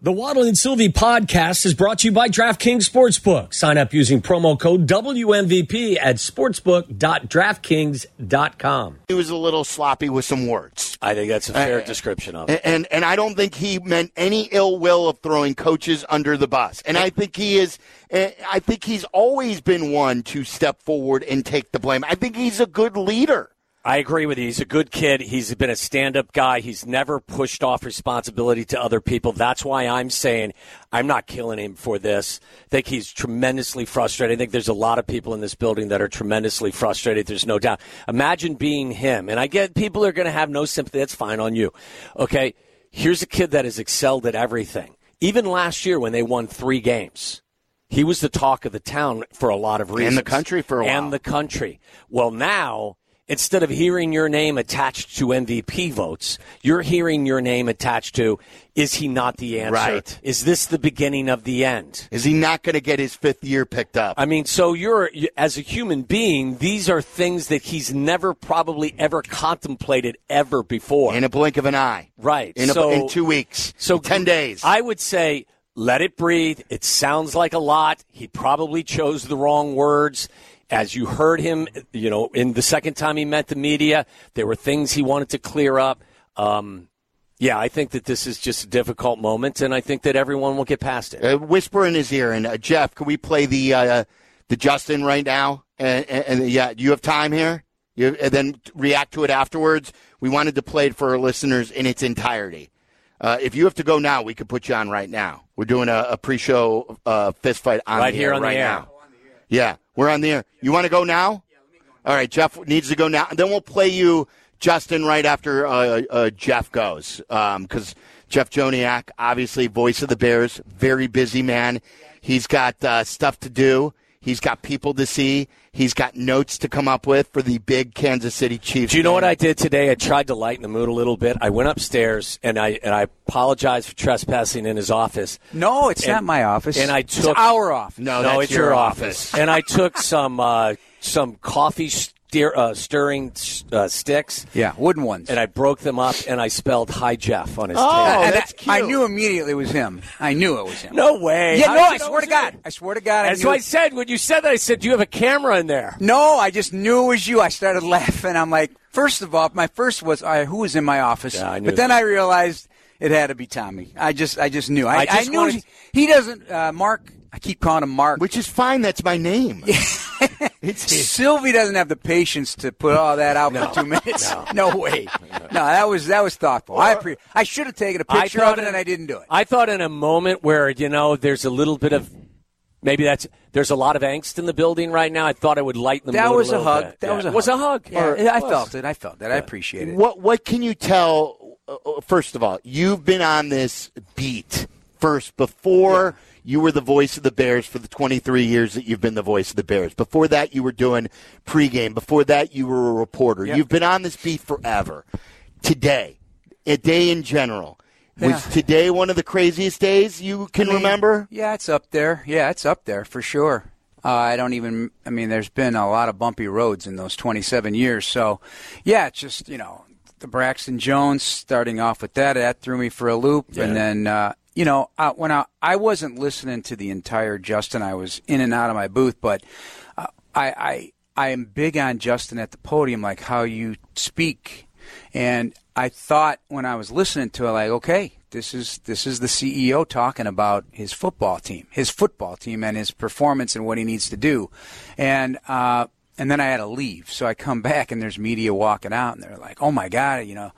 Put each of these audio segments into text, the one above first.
The Waddle and Silvy podcast is brought to you by DraftKings Sportsbook. Sign up using promo code WMVP at sportsbook.draftkings.com. He was a little sloppy with some words. I think that's a fair Uh, description of it. And, and and I don't think he meant any ill will of throwing coaches under the bus. And I think he is eh, I think he's always been one to step forward and take the blame. I think he's a good leader. I agree with you. He's a good kid. He's been a stand up guy. He's never pushed off responsibility to other people. That's why I'm saying I'm not killing him for this. I think he's tremendously frustrated. I think there's a lot of people in this building that are tremendously frustrated. There's no doubt. Imagine being him. And I get people are going to have no sympathy. That's fine on you. Okay. Here's a kid that has excelled at everything. Even last year when they won three games. He was the talk of the town for a lot of reasons. And the country for a while. And the country. Well, now, instead of hearing your name attached to MVP votes, you're hearing your name attached to is he not the answer? Right. Is this the beginning of the end? Is he not going to get his fifth year picked up? I mean, so you're as a human being, these are things that he's never probably ever contemplated ever before. in a blink of an eye. right. In, a, in two weeks. so in 10 days. I would say let it breathe. It sounds like a lot. He probably chose the wrong words. As you heard him, you know, in the second time he met the media, there were things he wanted to clear up. Um, yeah, I think that this is just a difficult moment, and I think that everyone will get past it. uh, whisper in his ear. And uh, Jeff, can we play the uh, the Justin right now? And, and, and yeah, do you have time here. You, and then react to it afterwards. We wanted to play it for our listeners in its entirety. Uh, if you have to go now, we could put you on right now. We're doing a, a pre-show uh, fist fight on Right the here air on the right air. now. Yeah, we're on the air. You want to go now? All right, Jeff needs to go now, and then we'll play you Justin right after uh, uh, Jeff goes because Jeff Joniak, obviously voice of the Bears, very busy man. He's got uh, stuff to do. He's got people to see. He's got notes to come up with for the big Kansas City Chiefs. Do you know game. what I did today? I tried to lighten the mood a little bit. I went upstairs and I and I apologized for trespassing in his office. No, it's And- not my office. and I It's took- our office. No, no, that's it's your your office. and I took some uh, some coffee steer, uh, stirring uh, sticks. Yeah, wooden ones. And I broke them up and I spelled "Hi Jeff" on his Oh, table. And that's I, I knew immediately it was him. I knew it was him. No way. Yeah, How no, I swear to God. him? I swear to God. I That's knew what I said when you said that. I said, "Do you have a camera in there?" No, I just knew it was you. I started laughing. I'm like, first of all, my first was, uh, who was in my office? Yeah, I knew but then. I realized it had to be Tommy. I just, I just knew. I, I just knew wanted- he, he doesn't. Uh, Mark, I keep calling him Mark. Which is fine. That's my name. it's, Silvy doesn't have the patience to put all that out for two minutes. No, no way. No, that was that was thoughtful. I appre- I should have taken a picture of it, in- and I didn't do it. I thought in a moment where you know there's a little bit of maybe that's there's a lot of angst in the building right now. I thought I would lighten the that mood was a a hug. bit. That Yeah. was a It was hug. a hug. Yeah, Yeah, I was. felt it. I felt it. I appreciate it. What what can you tell? Uh, uh, first of all, you've been on this beat first before you were the voice of the Bears for the 23 years that you've been the voice of the Bears. Before that, you were doing pregame. Before that, you were a reporter. Yeah. You've been on this beat forever. Today, a day in general. Was Yeah. today one of the craziest days you can I mean, remember? Yeah, it's up there. Yeah, it's up there for sure. Uh, I don't even. I mean, there's been a lot of bumpy roads in those 27 years. So, yeah, it's just you know the Braxton Jones starting off with that. That threw me for a loop, and then uh, you know uh, when I I wasn't listening to the entire Justin, I was in and out of my booth, but uh, I I I am big on Justin at the podium, like how you speak. And I thought when I was listening to it, like, okay, this is this is the CEO talking about his football team, his football team, and his performance and what he needs to do. And uh, and then I had to leave, so I come back and there's media walking out, and they're like, oh my god, you know,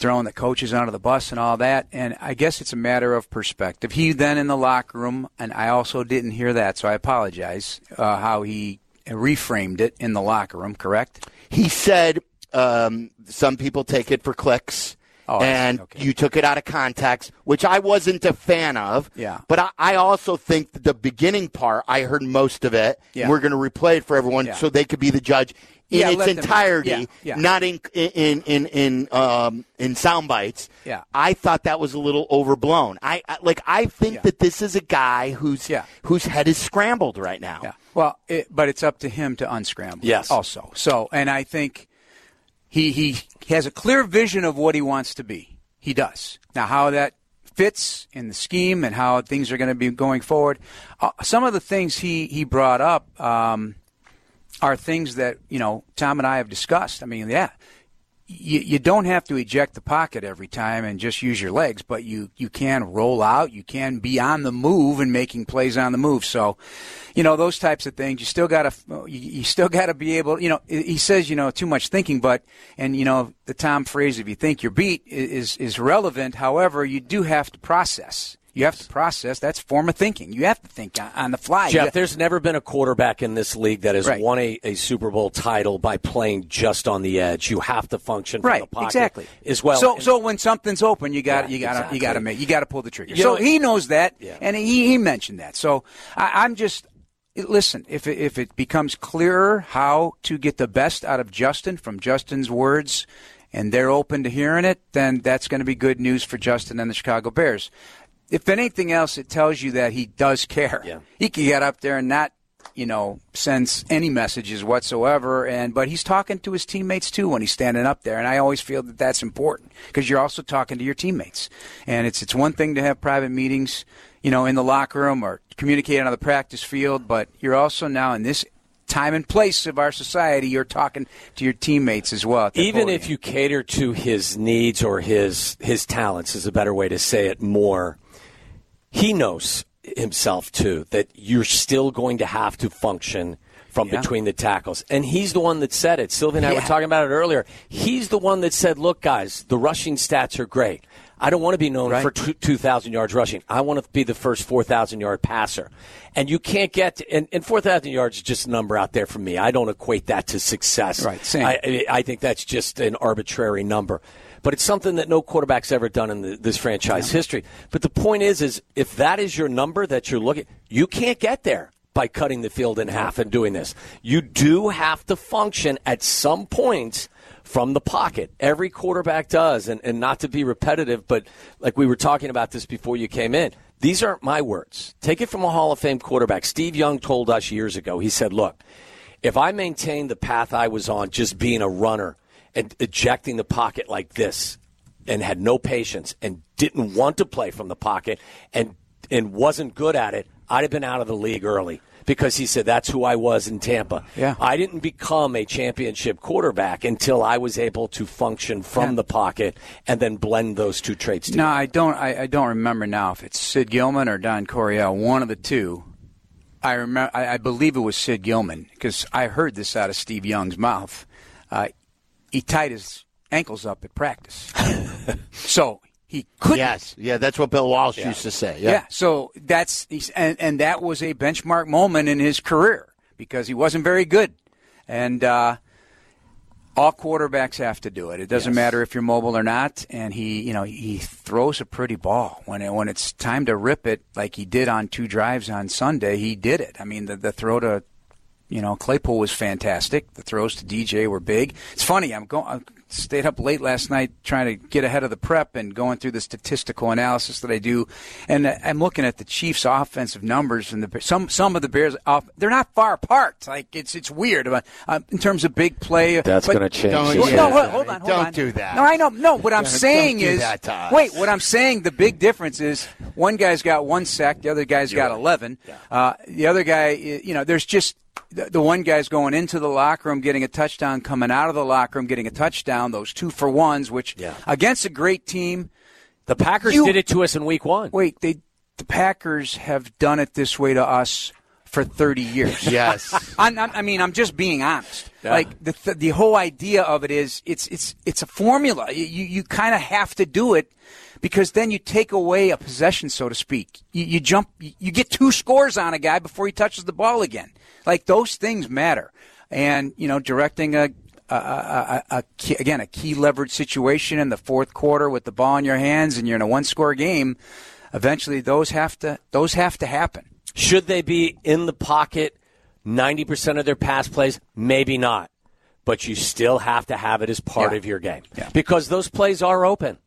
throwing the coaches under the bus and all that. And I guess it's a matter of perspective. He then in the locker room, and I also didn't hear that, so I apologize. Uh, how he reframed it in the locker room, correct? He said um, some people take it for clicks. Oh, and Okay. you took it out of context, which I wasn't a fan of. Yeah. But I, I also think that the beginning part, I heard most of it. Yeah. We're going to replay it for everyone Yeah. so they could be the judge in Yeah, its entirety, not in in in in um, in sound bites. Yeah. I thought that was a little overblown. I, I like I think that this is a guy whose Yeah. whose head is scrambled right now. Yeah. Well, it, but it's up to him to unscramble. Yes. Also, so and I think he he has a clear vision of what he wants to be. He does. Now, how that fits in the scheme and how things are going to be going forward. Uh, some of the things he he brought up um, are things that you know Tom and I have discussed. I mean, yeah, you, you don't have to eject the pocket every time and just use your legs, but you, you can roll out. You can be on the move and making plays on the move. So, you know, those types of things, you still got to, you, still got to be able, you know, he says, you know, too much thinking, but, and, you know, the Tom phrase, if you think you're beat is, is relevant. However, you do have to process. You have to process. That's form of thinking. You have to think on the fly. Jeff, there's never been a quarterback in this league that has right. won a, a, Super Bowl title by playing just on the edge. You have to function from right, the pocket exactly. as well. So, so when something's open, you got yeah, you got to exactly. you got to make you got to pull the trigger. You so know, he knows that, yeah. and he, he mentioned that. So I, I'm just listen, if it, if it becomes clearer how to get the best out of Justin from Justin's words, and they're open to hearing it, then that's going to be good news for Justin and the Chicago Bears if anything else, it tells you that he does care. Yeah. He can get up there and not, you know, sends any messages whatsoever. And but he's talking to his teammates too when he's standing up there. And I always feel that that's important because you're also talking to your teammates. And it's it's one thing to have private meetings, you know, in the locker room or communicating on the practice field, but you're also now in this time and place of our society, you're talking to your teammates as well. Even podium. if you cater to his needs or his his talents is a better way to say it more he knows himself too that you're still going to have to function from yeah. between the tackles. And he's the one that said it. Silvy and I yeah. were talking about it earlier. He's the one that said, look, guys, the rushing stats are great. I don't want to be known right. for 2,000 yards rushing. I want to be the first 4,000 yard passer. And you can't get, to, and, and 4,000 yards is just a number out there for me. I don't equate that to success. Right, same. I, I think that's just an arbitrary number but it's something that no quarterback's ever done in the, this franchise yeah. history. But the point is, is if that is your number that you're looking, you can't get there by cutting the field in half and doing this. You do have to function at some point from the pocket. Every quarterback does, and, and not to be repetitive, but like we were talking about this before you came in. These aren't my words. Take it from a Hall of Fame quarterback. Steve Young told us years ago, he said, Look, if I maintain the path I was on, just being a runner and ejecting the pocket like this and had no patience and didn't want to play from the pocket and and wasn't good at it, I'd have been out of the league early because he said that's who I was in Tampa. Yeah. I didn't become a championship quarterback until I was able to function from yeah. the pocket and then blend those two traits together. No, I don't I, I, don't remember now if it's Sid Gillman or Don Coryell, one of the two. I remember I, I believe it was Sid Gillman because I heard this out of Steve Young's mouth. Uh, he tied his ankles up at practice. so he couldn't. Yes, yeah, that's what Bill Walsh yeah. used to say. Yeah. yeah so that's and and that was a benchmark moment in his career because he wasn't very good, and uh, all quarterbacks have to do it. It doesn't yes. matter if you're mobile or not. And he, you know, he throws a pretty ball when it, when it's time to rip it, like he did on two drives on Sunday. He did it. I mean, the the throw to you know, Claypool was fantastic. The throws to DJ were big. It's funny. I'm going. I stayed up late last night trying to get ahead of the prep and going through the statistical analysis that I do, and I'm looking at the Chiefs' offensive numbers and the some some of the Bears. Off, they're not far apart. Like it's it's weird uh, in terms of big play. That's going to change. Don't, well, no, hold, hold on, hold don't on. do that. No, I know. No, what I'm saying is, wait. What I'm saying, the big difference is one guy's got one sack, the other guy's You're got right. eleven. Yeah. Uh, the other guy, you know, there's just the, the one guy's going into the locker room, getting a touchdown, coming out of the locker room, getting a touchdown. Those two for ones, which yeah. against a great team, the Packers you, did it to us in Week One. Wait, they the Packers have done it this way to us for 30 years. yes. I'm, I'm, i mean, I'm just being honest. Yeah. Like the, the the whole idea of it is it's it's it's a formula. You you kind of have to do it because then you take away a possession, so to speak. You, you jump, you get two scores on a guy before he touches the ball again. Like those things matter. And, you know, directing a, a, a, a key, again, a key leverage situation in the fourth quarter with the ball in your hands and you're in a one score game, eventually those have to, those have to happen. Should they be in the pocket 90% of their pass plays? Maybe not. But you still have to have it as part yeah. of your game. Yeah. Because those plays are open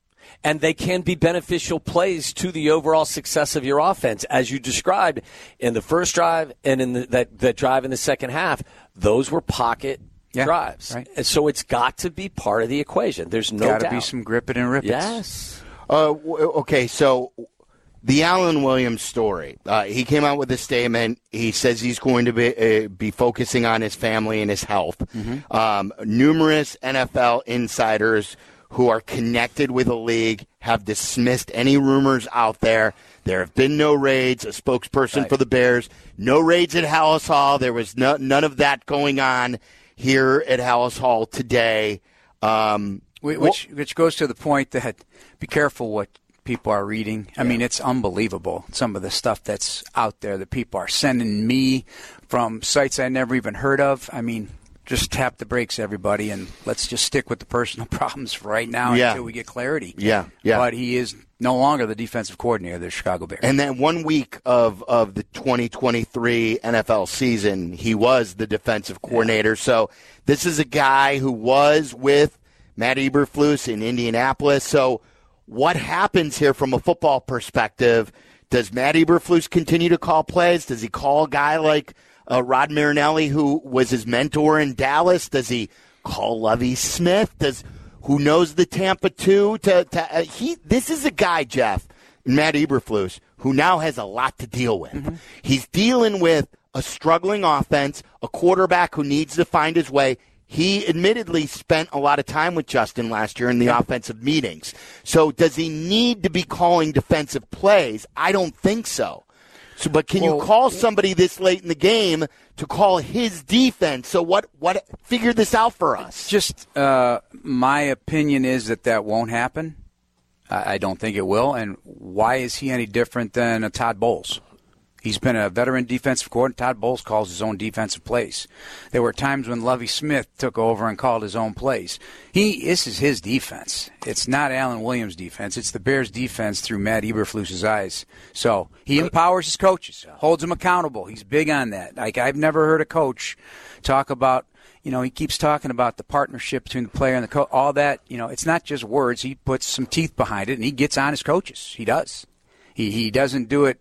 and they can be beneficial plays to the overall success of your offense, as you described in the first drive and in the, that that drive in the second half. Those were pocket yeah, drives, right. and so it's got to be part of the equation. There's no got to be some grip it and ripping. Yes. Uh, w- okay, so the Alan Williams story. Uh, he came out with a statement. He says he's going to be uh, be focusing on his family and his health. Um, numerous NFL insiders who are connected with the league have dismissed any rumors out there. There have been no raids. A spokesperson for the Bears, no raids at Halas Hall. There was no, none of that going on here at Halas Hall today. Um, Wh- Which which goes to the point that be careful what people are reading. I mean, it's unbelievable some of the stuff that's out there that people are sending me from sites I never even heard of. I mean, just tap the brakes, everybody, and let's just stick with the personal problems for right now Yeah. until we get clarity. Yeah, yeah. But he is no longer the defensive coordinator of the Chicago Bears. And then one week of, of the 2023 NFL season, he was the defensive coordinator. So this is a guy who was with Matt Eberflus in Indianapolis. So what happens here from a football perspective? Does Matt Eberflus continue to call plays? Does he call a guy like uh, Rod Marinelli, who was his mentor in Dallas? Does he call Lovie Smith? Does who knows the Tampa two? To, to uh, he, this is a guy, Jeff, Matt Eberflus, who now has a lot to deal with. He's dealing with a struggling offense, a quarterback who needs to find his way. He admittedly spent a lot of time with Justin last year in the offensive meetings. So does he need to be calling defensive plays? I don't think so. So, but can you call somebody this late in the game to call his defense? So what? What? Figure this out for us. Just uh, my opinion is that that won't happen. I, I don't think it will. And why is he any different than a Todd Bowles? He's been a veteran defensive coordinator. Todd Bowles calls his own defensive plays. There were times when Lovie Smith took over and called his own plays. He this is his defense. It's not Alan Williams' defense. It's the Bears' defense through Matt Eberflus's eyes. So he empowers his coaches, holds them accountable. He's big on that. Like I've never heard a coach talk about you know, he keeps talking about the partnership between the player and the coach. All that, you know, it's not just words. He puts some teeth behind it, and he gets on his coaches. He does. He he doesn't do it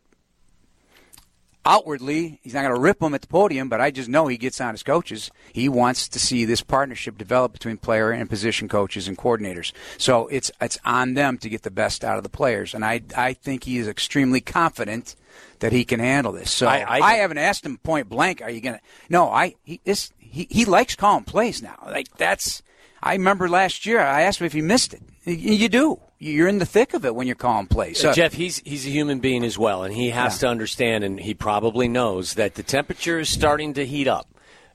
outwardly. He's not going to rip them at the podium, but I just know he gets on his coaches. He wants to see this partnership develop between player and position coaches and coordinators. So it's it's on them to get the best out of the players, and I I think he is extremely confident that he can handle this. So I- I, I- haven't asked him point blank. Are you going to? No, I he this he he likes calling plays now. Like that's. I remember last year I asked him if he missed it. You do. You're in the thick of it when you're calling plays. So, Jeff, he's he's a human being as well, and he has Yeah. to understand, and he probably knows that the temperature is starting to heat up.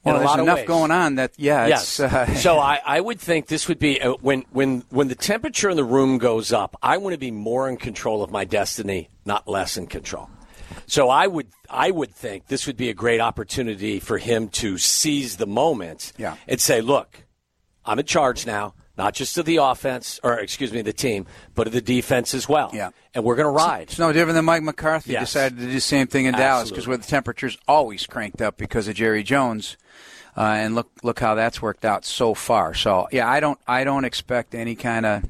well, there's lot enough ways. going on that yeah. Yes. It's, uh, so I, I would think this would be uh, when when when the temperature in the room goes up. I want to be more in control of my destiny, not less in control. So I would I would think this would be a great opportunity for him to seize the moment Yeah. and say, "Look, I'm in charge now." Not just to the offense, or excuse me, the team, but to the defense as well. Yeah. And we're going to ride. It's no different than Mike McCarthy Yes. decided to do the same thing in Dallas because where the temperature's always cranked up because of Jerry Jones, uh, and look look how that's worked out so far. So yeah, I don't I don't expect any kind of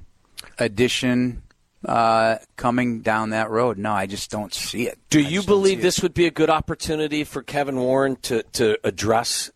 addition uh, coming down that road. No, I just don't see it. Do I you believe see it. this would be a good opportunity for Kevin Warren to, to address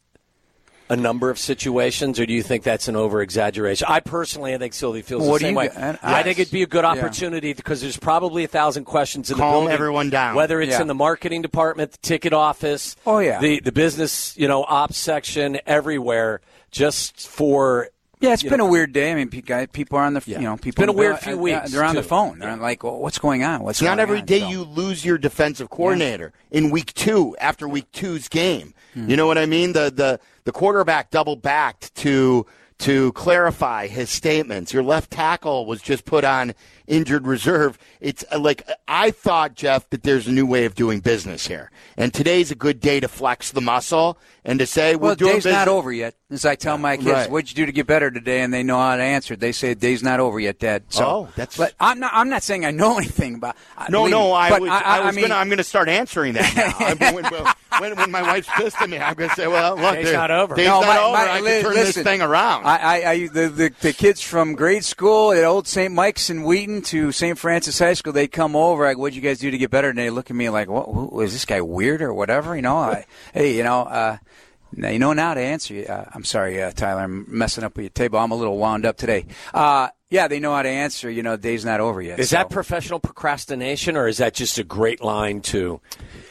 a number of situations, or do you think that's an over exaggeration? I personally, I think Silvy feels What the same way. get? I Yes. think it'd be a good Yeah. opportunity because there's probably a thousand questions in the Calm building. everyone down. Whether it's Yeah. in the marketing department, the ticket office, Oh, yeah. the the business, you know, ops section, everywhere, just for Yeah, it's been know, a weird day. I mean, pe- people are on the Yeah. you know people. been a weird uh, few uh, weeks, They're on the phone. They're like, well, what's going on? What's It's not going every on? day So- you lose your defensive coordinator in week two after week two's game. Hmm. You know what I mean? The the the quarterback double backed to to clarify his statements. Your left tackle was just put on injured reserve. It's uh, like I thought, Jeff, that there's a new way of doing business here, and today's a good day to flex the muscle and to say Well, we're doing day's business. not over yet. As I tell my kids, Right. "What'd you do to get better today?" and they know how to answer. They say, "Day's not over yet, Dad." So, Oh, that's- But I'm not. I'm not saying I know anything about. No, believe no, me. I was, I, I, was mean, gonna, I'm going to start answering that now. When, when, when my wife's pissed at me, I'm going to say, "Well, look, Day's there- not over." Day's No, not my- over. my- I li- can turn listen, this thing around." I, I, I the, the the kids from grade school at old St. Mike's in Wheaton to St. Francis High School, they come over. Like, what'd you guys do to get better? And they look at me like, "What? Who, is this guy weird or whatever?" You know, I, hey, you know. Uh, Now, you know now to answer you. Uh, I'm sorry, uh, Tyler. I'm messing up with your table. I'm a little wound up today. Uh, yeah, they know how to answer. You know, day's not over yet. Is so. that professional procrastination, or is that just a great line to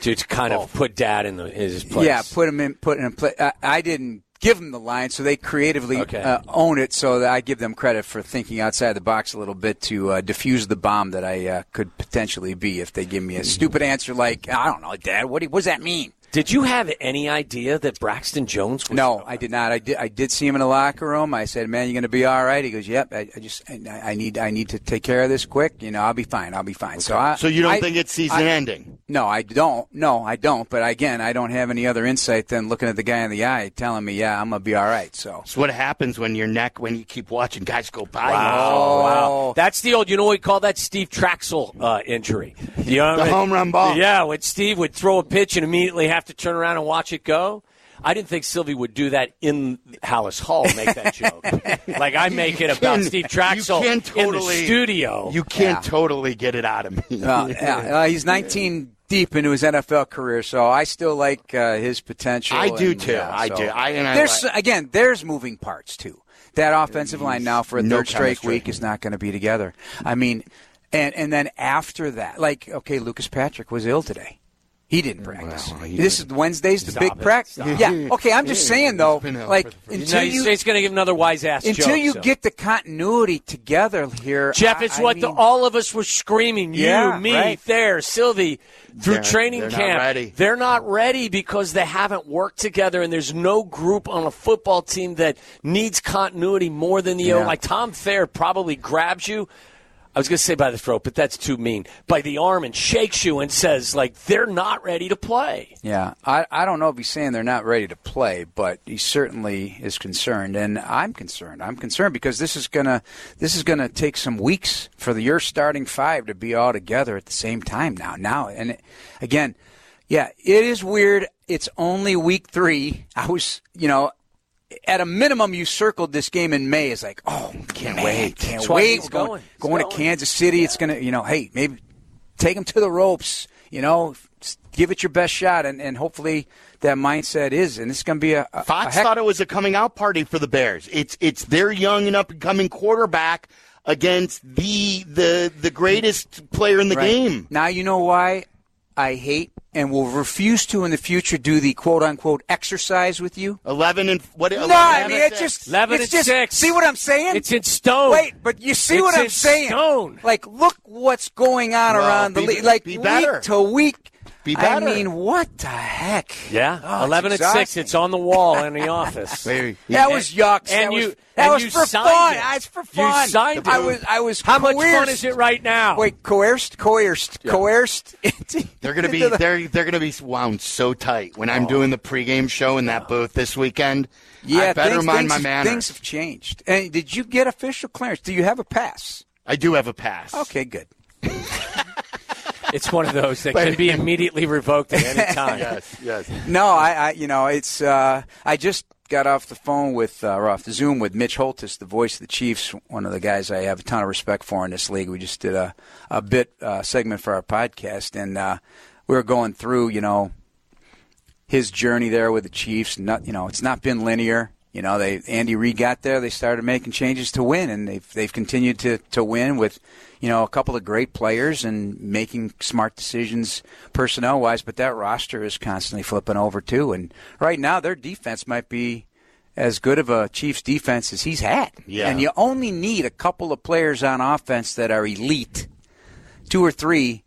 to, to kind of put Dad in, the, in his place? Yeah, put him in. Put in place. I, I didn't give them the line, so they creatively Okay. uh, own it. So that I give them credit for thinking outside the box a little bit to uh, diffuse the bomb that I uh, could potentially be if they give me a stupid answer like, "I don't know, Dad. What, do, what does that mean?" Did you have any idea that Braxton Jones was? No, I did not. I did. I did see him in the locker room. I said, "Man, you're going to be all right." He goes, "Yep." I, I just, I, I need, I need to take care of this quick. You know, I'll be fine. I'll be fine. So, I, So you don't I- think it's season I- ending? No, I don't. No, I don't. But again, I don't have any other insight than looking at the guy in the eye, telling me, "Yeah, I'm gonna be all right." So, It's what happens when your neck when you keep watching guys go by. you. Wow, wow. That's the old, you know what we call that? Steve Trachsel uh, injury. You know The I mean? home run ball. Yeah, when Steve would throw a pitch and immediately have to turn around and watch it go. I didn't think Silvy would do that in Halas Hall, make that joke. like I make it about can- Steve Trachsel can in the studio. You can't Yeah. totally get it out of me. uh, yeah, uh, he's 19 deep into his NFL career, so I still like uh, his potential. I do too. yeah, I so- do. I- and I like- again, there's moving parts too. That offensive line now for a No third straight week is not going to be together. I mean, and and then after that, like okay, Lucas Patrick was ill today. He didn't practice. Well, he this is Wednesday's the Stop big practice. Yeah. Okay, I'm just saying though, like for You until know, you he's going to give another wise ass until joke, you so. get the continuity together here, Jeff, I- it's I what the, mean- all of us were screaming. You, Yeah, me, right. there, Silvy, through They're- training they're not camp. ready. They're not ready because they haven't worked together, and there's no group on a football team that needs continuity more than the O. Like Tom Thayer probably grabs you. I was going to say by the throat, but that's too mean. By the arm and shakes you and says, like, they're not ready to play. Yeah, I, I don't know if he's saying they're not ready to play, but he certainly is concerned, and I'm concerned. I'm concerned because this is gonna this is gonna take some weeks for the, your starting five to be all together at the same time now. Now, and it, again, yeah, it is weird. It's only week three. I was, you know. At a minimum, you circled this game in May. It's like, oh, can't wait, can't wait. We're going, going. To. Kansas City. It's gonna, you know, hey, maybe take them to the ropes. You know, give it your best shot, and, and hopefully that mindset is, and it's going to be a, a, a Fox heck- thought it was a coming out party for the Bears. It's it's their young and up and coming quarterback against the the the greatest player in the Right. game. Now you know why I hate and will refuse to in the future do the quote unquote exercise with you. Eleven and what? No, I mean it's just 11 it's and just, six. See what I'm saying? It's in stone. Wait, but you see It's what I'm in saying? stone. Like, look what's going on Well, around the league. Like be week to week. Be I mean, what the heck? Yeah, Oh, it's eleven and six. It's on the wall in the office. Maybe. That was yucks. And that you was, that and was you for fun. it. It's for You fun. signed I it. was. I was. How much fun is it right now? Wait, coerced, coerced, coerced. They're gonna be they're they're gonna be wound so tight when I'm oh. doing the pregame show in that booth this weekend. Yeah, I better things, mind things, my manners. things have changed. And did you get official clearance? Do you have a pass? I do have a pass. Okay, good. It's one of those that can be immediately revoked at any time. Yes, yes. No, I, I you know, it's. Uh, I just got off the phone with, uh, or off the Zoom with Mitch Holthus, the voice of the Chiefs, one of the guys I have a ton of respect for in this league. We just did a a bit uh, segment for our podcast, and uh, we were going through, you know, his journey there with the Chiefs. Not, you know, it's not been linear. You know, they Andy Reid got there, they started making changes to win, and they've they've continued to to win with, you know, a couple of great players and making smart decisions personnel wise. But that roster is constantly flipping over too, and right now their defense might be as good of a Chiefs defense as he's had. Yeah. And you only need a couple of players on offense that are elite, two or three,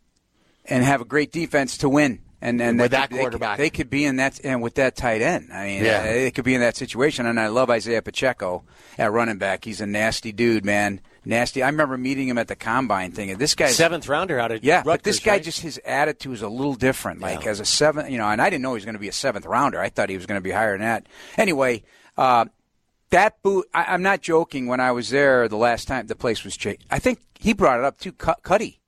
and have a great defense to win. And, and With they that could- they could- quarterback. they could be in that and with that tight end. I mean, Yeah. they could be in that situation. And I love Isaiah Pacheco at running back. He's a nasty dude, man. Nasty. I remember meeting him at the combine thing. And this guy's Seventh rounder out of yeah, but this guy right? just his attitude is a little different. Like Yeah. as a seventh, you know, and I didn't know he was going to be a seventh rounder. I thought he was going to be higher than that. Anyway, uh, that boot. I, I'm not joking. When I was there the last time, the place was changed. I think he brought it up too. Cut- Cuddy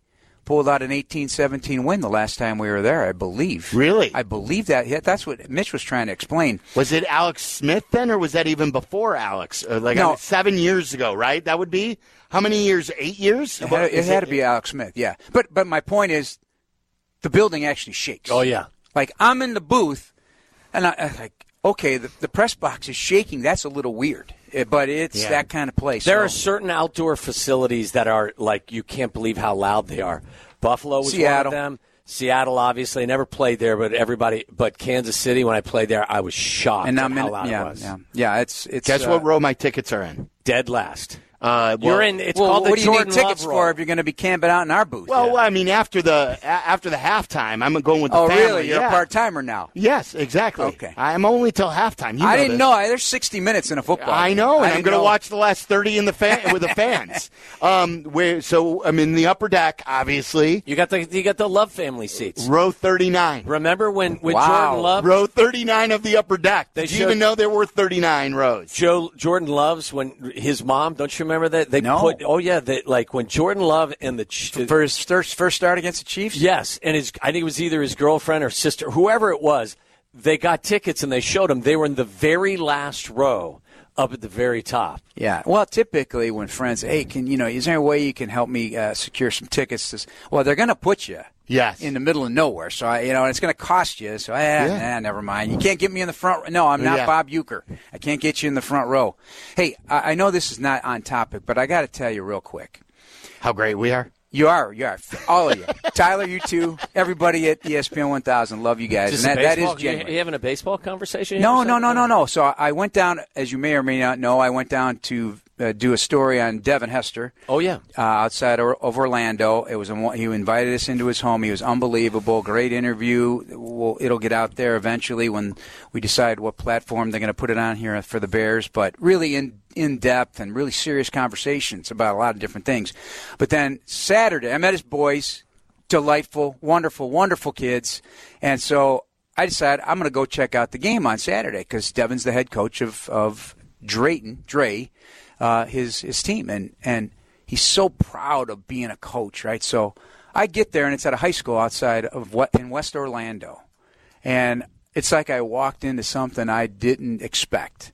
pulled out an 18-17 win the last time we were there. I believe. Really? I believe that. Yeah, that's what Mitch was trying to explain. Was it Alex Smith then, or was that even before Alex? Uh, like No. I mean, seven years ago, right? That would be how many years? Eight years? It had, it had to be Alex Smith. Yeah, but but my point is, the building actually shakes. Oh yeah. Like I'm in the booth, and I, I'm like, okay, the, the press box is shaking. That's a little weird, But it's Yeah. that kind of place. There so. are certain outdoor facilities that are like you can't believe how loud they are. Buffalo was Seattle. one of them. Seattle, obviously, I never played there, but everybody, but Kansas City, when I played there, I was shocked and now how loud yeah, it was. yeah, yeah. It's it's. Guess uh, what row my tickets are in? Dead last. Uh, You're in. It's well, called what the do you Jordan need tickets Love for roll. if you're going to be camping out in our booth? Well, I mean, after the after the halftime, I'm going with the oh, family. really? You're yeah. a part timer now. Yes, exactly. Okay. I'm only till halftime. You I know didn't this. know. There's 60 minutes in a football. I game. know, and I'm going to watch the last 30 in the fan with the fans. um, where so I'm in the upper deck, obviously, You got the you got the Love family seats. row 39. Remember when when Wow. Jordan Love Row 39 of the upper deck. They Did you showed- even know there were 39 rows? Joe Jordan Loves when his mom? Don't you remember that they No. put? Oh yeah, that like when Jordan Love and the his first first start against the Chiefs. Yes, and his I think it was either his girlfriend or sister, whoever it was. They got tickets and they showed them. They were in the very last row, up at the very top. Yeah. Well, typically when friends, hey, can you know, is there a way you can help me uh, secure some tickets? To, well, they're going to put you. Yes. In the middle of nowhere, so I, you know, it's going to cost you. So, eh, Yeah. nah, never mind. You can't get me in the front. No, I'm not Yeah. Bob Uecker. I can't get you in the front row. Hey, I, I know this is not on topic, but I got to tell you real quick. How great we are. You are, you are, all of you, Tyler, you too, everybody at ESPN 1000, love you guys, Just and that, that is genuine. You having a baseball conversation? No, no, no, no, no. So I went down, as you may or may not know, I went down to uh, do a story on Devin Hester. Oh yeah. Uh, outside of of Orlando, it was a, he invited us into his home. He was unbelievable, great interview. Well, it'll get out there eventually when we decide what platform they're going to put it on here for the Bears. But really in in depth and really serious conversations about a lot of different things. But then Saturday, I met his boys, delightful, wonderful, wonderful kids, and so I decided I'm going to go check out the game on Saturday because Devin's the head coach of of Drayton, Dre, uh, his his team, and and he's so proud of being a coach, right? So I get there and it's at a high school outside of what in West Orlando, and it's like I walked into something I didn't expect.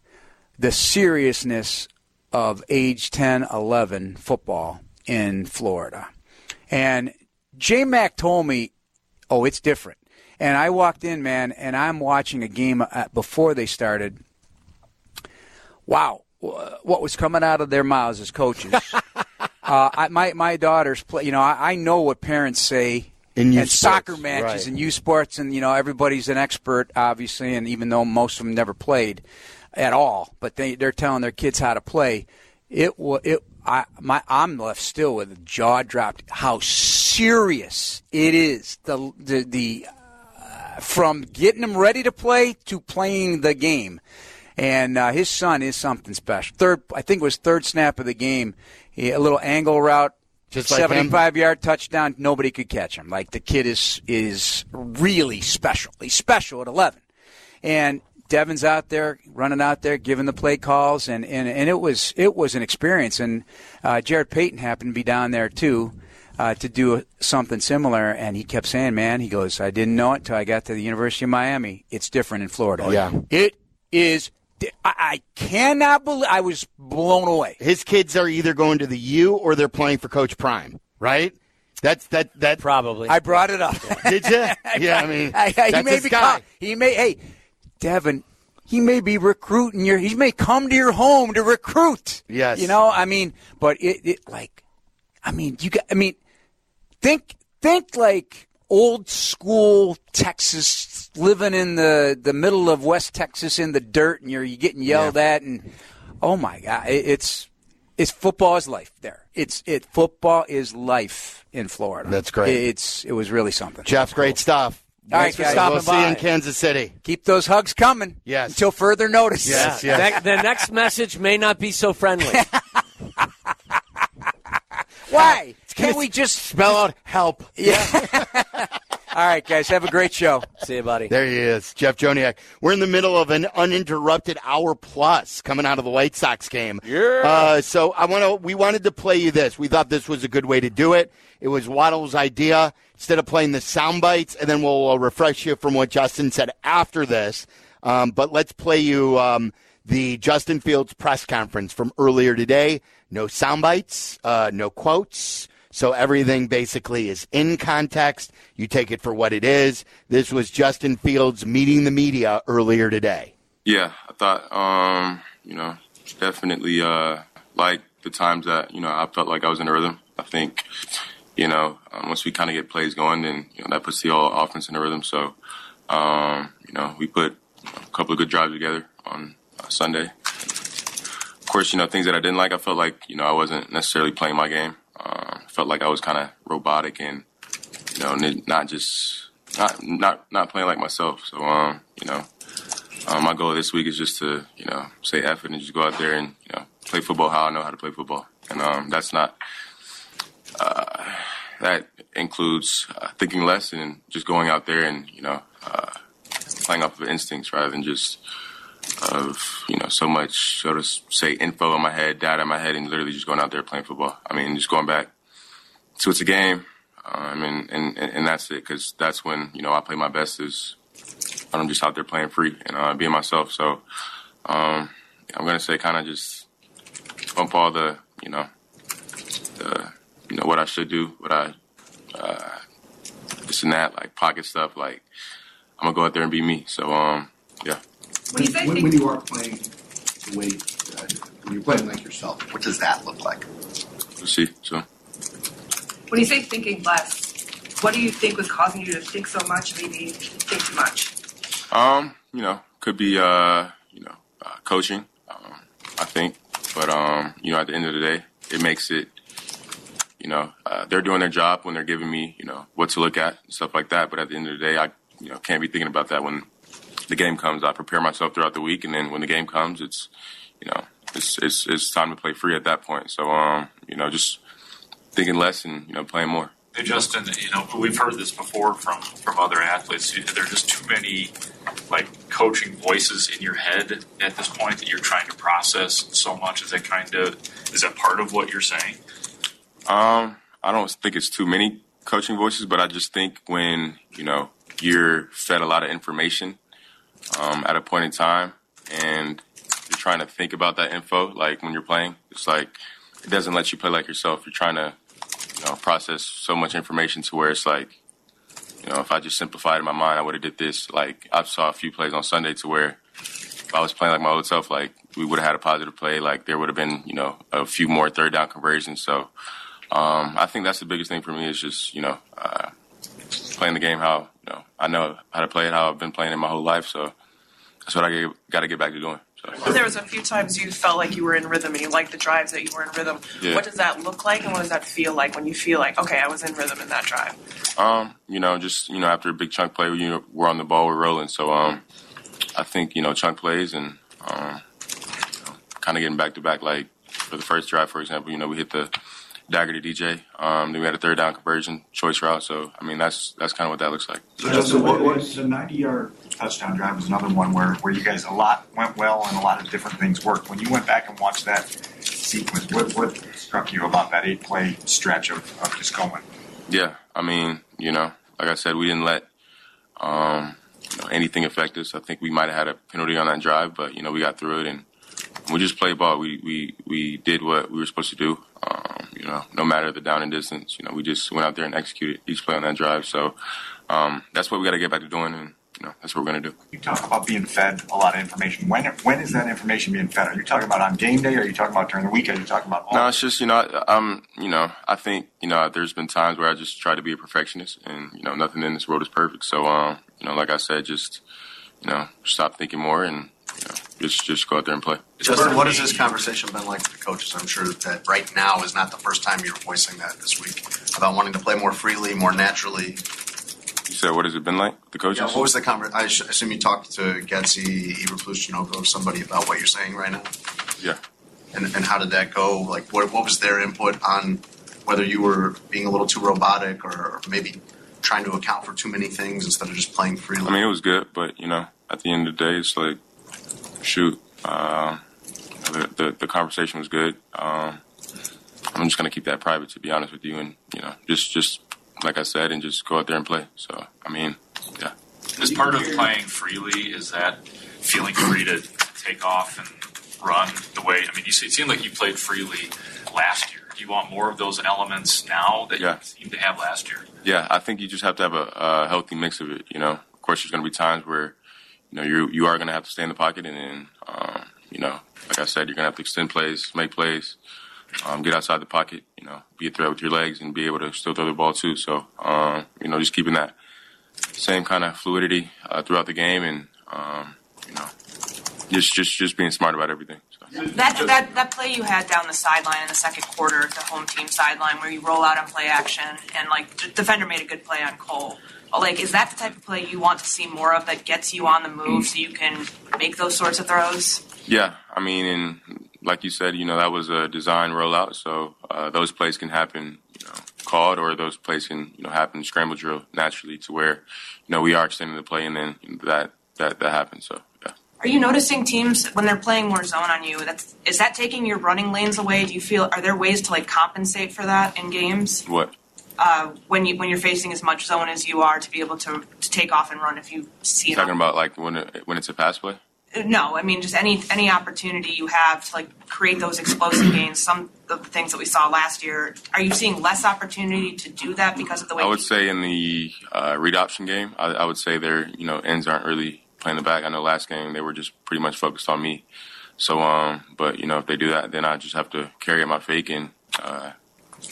The seriousness of age 10, 11 football in Florida. And J Mac told me, oh, it's different. And I walked in, man, and I'm watching a game uh, before they started. Wow, what was coming out of their mouths as coaches. uh, I, my my daughters play. You know, I, I know what parents say and soccer matches right. and youth sports, and you know everybody's an expert, obviously. And even though most of them never played at all, but they they're telling their kids how to play. It wa it. I my I'm left still with a jaw dropped. How serious it is. The the the from getting them ready to play to playing the game. And uh, his son is something special. Third, I think it was third snap of the game, he, a little angle route, Just like him. seventy-five yard touchdown. Nobody could catch him. Like the kid is is really special. He's special at eleven, and Devin's out there running out there giving the play calls, and, and, and it was it was an experience. And uh, Jarrett Payton happened to be down there too uh, to do something similar, and he kept saying, "Man, he goes, I didn't know it until I got to the University of Miami. It's different in Florida. Yeah. it is. di- I, I cannot believe I was blown away. His kids are either going to the U or they're playing for Coach Prime, right? That's that that Probably. I brought it up. Did you? Yeah, I mean, I- I- he that's may his be guy. co- he may. Hey, Devin. He may be recruiting your. He may come to your home to recruit. Yes. You know. I mean, but it, it like, I mean, you got. I mean, think think like old school Texas, living in the the middle of West Texas in the dirt, and you're you getting yelled at, and oh my god, it, it's it's football is life there. It's it football is life in Florida. That's great. It's it was really something. Jeff, great stuff. All right, Thanks for guys. stopping We'll by. See you in. Kansas City. Keep those hugs coming. Yes. Until further notice. Yes, Yeah. yes. Ne- the next message may not be so friendly. Why? Can't we just Spell out help. Yeah. All right, guys. Have a great show. See you, buddy. There he is, Jeff Joniak. We're in the middle of an uninterrupted hour plus coming out of the White Sox game. Yeah. Uh, so I want to. We wanted to play you this. We thought this was a good way to do it. It was Waddle's idea. Instead of playing the sound bites, and then we'll uh, refresh you from what Justin said after this. Um, but let's play you um, the Justin Fields press conference from earlier today. No sound bites, uh, no quotes. So everything basically is in context. You take it for what it is. This was Justin Fields meeting the media earlier today. Yeah, I thought, um, you know, definitely uh, like the times that you know I felt like I was in a rhythm. I think, you know, um, once we kind of get plays going, then you know that puts the whole offense in a rhythm. So, um, you know, we put a couple of good drives together on uh, Sunday. Of course, you know things that I didn't like. I felt like you know I wasn't necessarily playing my game. Uh, felt like I was kind of robotic and you know not just not not not playing like myself. So um, you know, um, my goal this week is just to you know say effort and just go out there and you know play football how I know how to play football, and um, that's not uh, that includes uh, thinking less and just going out there and you know uh, playing off of instincts rather than just of you know so much so to say info in my head, data in my head, and literally just going out there playing football. I mean, just going back to it's a game, um, and, and and that's it because that's when you know I play my best is I'm just out there playing free and uh, being myself. So um, I'm gonna say kind of just bump all the you know the you know what I should do, what I uh, this and that like pocket stuff. Like I'm gonna go out there and be me. So um, yeah. When you, when, when you are playing the way uh, when you're playing like yourself, what does that look like? We'll see. So when you say thinking less, what do you think was causing you to think so much, maybe think too much? Um, you know, could be uh, you know, uh, coaching. Um, I think, but um, you know, at the end of the day, it makes it. You know, uh, they're doing their job when they're giving me, you know, what to look at, and stuff like that. But at the end of the day, I, you know, can't be thinking about that when the game comes. I prepare myself throughout the week, and then when the game comes, it's you know it's it's it's time to play free at that point. So um, you know, just thinking less and you know playing more. Hey Justin, you know we've heard this before from from other athletes. There are just too many like coaching voices in your head at this point that you're trying to process so much. Is that kind of is that part of what you're saying? Um, I don't think it's too many coaching voices, but I just think when you know you're fed a lot of information um, at a point in time, and you're trying to think about that info. Like when you're playing, it's like it doesn't let you play like yourself. You're trying to, you know, process so much information to where it's like, you know, if I just simplified in my mind, I would have did this. Like I saw a few plays on Sunday to where if I was playing like my old self, like we would have had a positive play. Like there would have been, you know, a few more third down conversions. So um, I think that's the biggest thing for me is just, you know, uh, playing the game how you know I know how to play it, how I've been playing it my whole life. So that's what I got to get back to doing. So. There was a few times you felt like you were in rhythm and you liked the drives that you were in rhythm. Yeah. What does that look like, and what does that feel like when you feel like, okay, I was in rhythm in that drive? Um, you know, just you know, after a big chunk play, you know, we're on the ball, we're rolling. So, um, I think you know, chunk plays and um, you know, kind of getting back to back. Like for the first drive, for example, you know, we hit the dagger to DJ. Um, then we had a third down conversion, choice route. So I mean, that's that's kind of what that looks like. So Justin, what was the 90 yard touchdown drive was another one where where you guys a lot went well and a lot of different things worked. When you went back and watched that sequence, what what struck you about that eight play stretch of, of just going? Yeah, I mean, you know, like I said, we didn't let um, you know, anything affect us. I think we might have had a penalty on that drive, but you know, we got through it and we just played ball. We we we did what we were supposed to do. Um, you know, no matter the down and distance, you know, we just went out there and executed each play on that drive. So um, that's what we got to get back to doing, and you know, that's what we're going to do. You talk about being fed a lot of information. When when is that information being fed? Are you talking about on game day? Or are you talking about during the week? Are you talking about? All no, it's just you know, I'm you know, I think you know, there's been times where I just try to be a perfectionist, and you know, nothing in this world is perfect. So, um, you know, like I said, just you know, stop thinking more and just just go out there and play. Justin, what has this conversation been like with the coaches? I'm sure that right now is not the first time you're voicing that this week about wanting to play more freely, more naturally. You said, what has it been like with the coaches? Yeah, what was the conversation? I assume you talked to Getsy, Eberflus, Janocko, somebody about what you're saying right now? Yeah. And, and how did that go? Like, what, what was their input on whether you were being a little too robotic or maybe trying to account for too many things instead of just playing freely? I mean, it was good, but, you know, at the end of the day, it's like, shoot, uh, the, the, the conversation was good. Um, I'm just gonna keep that private, to be honest with you, and you know, just just like I said, and just go out there and play. So, I mean, yeah. As part of playing freely, is that feeling free to take off and run the way? I mean, you see, it seemed like you played freely last year. Do you want more of those elements now that yeah. you seem to have last year? Yeah, I think you just have to have a, a healthy mix of it. You know, of course, there's going to be times where you know you you are going to have to stay in the pocket, and then um, you know, like I said, you're going to have to extend plays, make plays, um, get outside the pocket, you know, be a threat with your legs, and be able to still throw the ball too. So um, you know, just keeping that same kind of fluidity uh, throughout the game, and um, you know, just just just being smart about everything. That, that that play you had down the sideline in the second quarter, the home team sideline, where you roll out on play action, and like the defender made a good play on Cole. Like, is that the type of play you want to see more of that gets you on the move so you can make those sorts of throws? Yeah, I mean, and like you said, you know, that was a design rollout, so uh, those plays can happen, you know, called, or those plays can, you know, happen scramble drill naturally to where, you know, we are extending the play, and then that that that happens. So yeah. Are you noticing teams when they're playing more zone on you? That's is that taking your running lanes away? Do you feel are there ways to like compensate for that in games? What? Uh, when you when you're facing as much zone as you are to be able to, to take off and run if you see it. Talking about like when it, when it's a pass play. No, I mean just any any opportunity you have to like create those explosive gains. Some of the things that we saw last year. Are you seeing less opportunity to do that because of the way? I would say in the uh, read option game, I, I would say their you know ends aren't really playing the back. I know last game they were just pretty much focused on me. So, um, but you know if they do that, then I just have to carry out my fake and uh,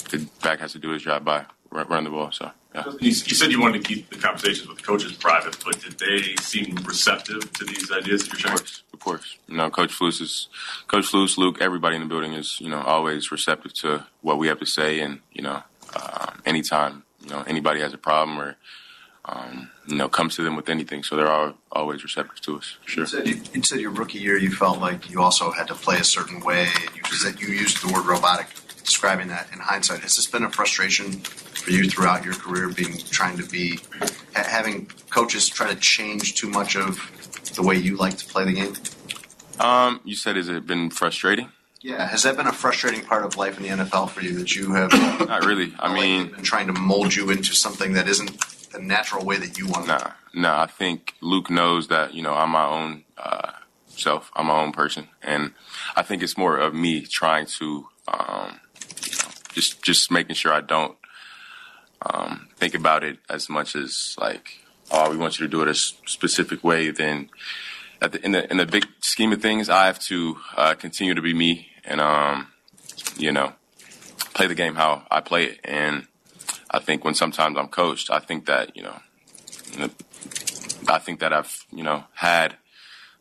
the back has to do his job by run the ball. So. Yeah. You, you said you wanted to keep the conversations with the coaches private, but did they seem receptive to these ideas that you're sharing? Of course, of course. You know, Coach Flus is Coach Flus, Luke, everybody in the building is you know always receptive to what we have to say, and you know, uh, anytime you know anybody has a problem or um, you know comes to them with anything, so they're all, always receptive to us. Sure. You said, you, you said your rookie year, you felt like you also had to play a certain way, and you said you used the word robotic describing that in hindsight. Has this been a frustration for you throughout your career, being trying to be having coaches try to change too much of the way you like to play the game? Um, you said, has it been frustrating? Yeah, has that been a frustrating part of life in the NFL for you that you have? Not really. I mean, been trying to mold you into something that isn't the natural way that you want. Nah, nah. I think Luke knows that you know I'm my own uh, self. I'm my own person, and I think it's more of me trying to um, just just making sure I don't um, think about it as much as like, oh, we want you to do it a specific way. Then, at the, in the in the big scheme of things, I have to uh, continue to be me and um, you know, play the game how I play it. And I think when sometimes I'm coached, I think that you know, I think that I've you know had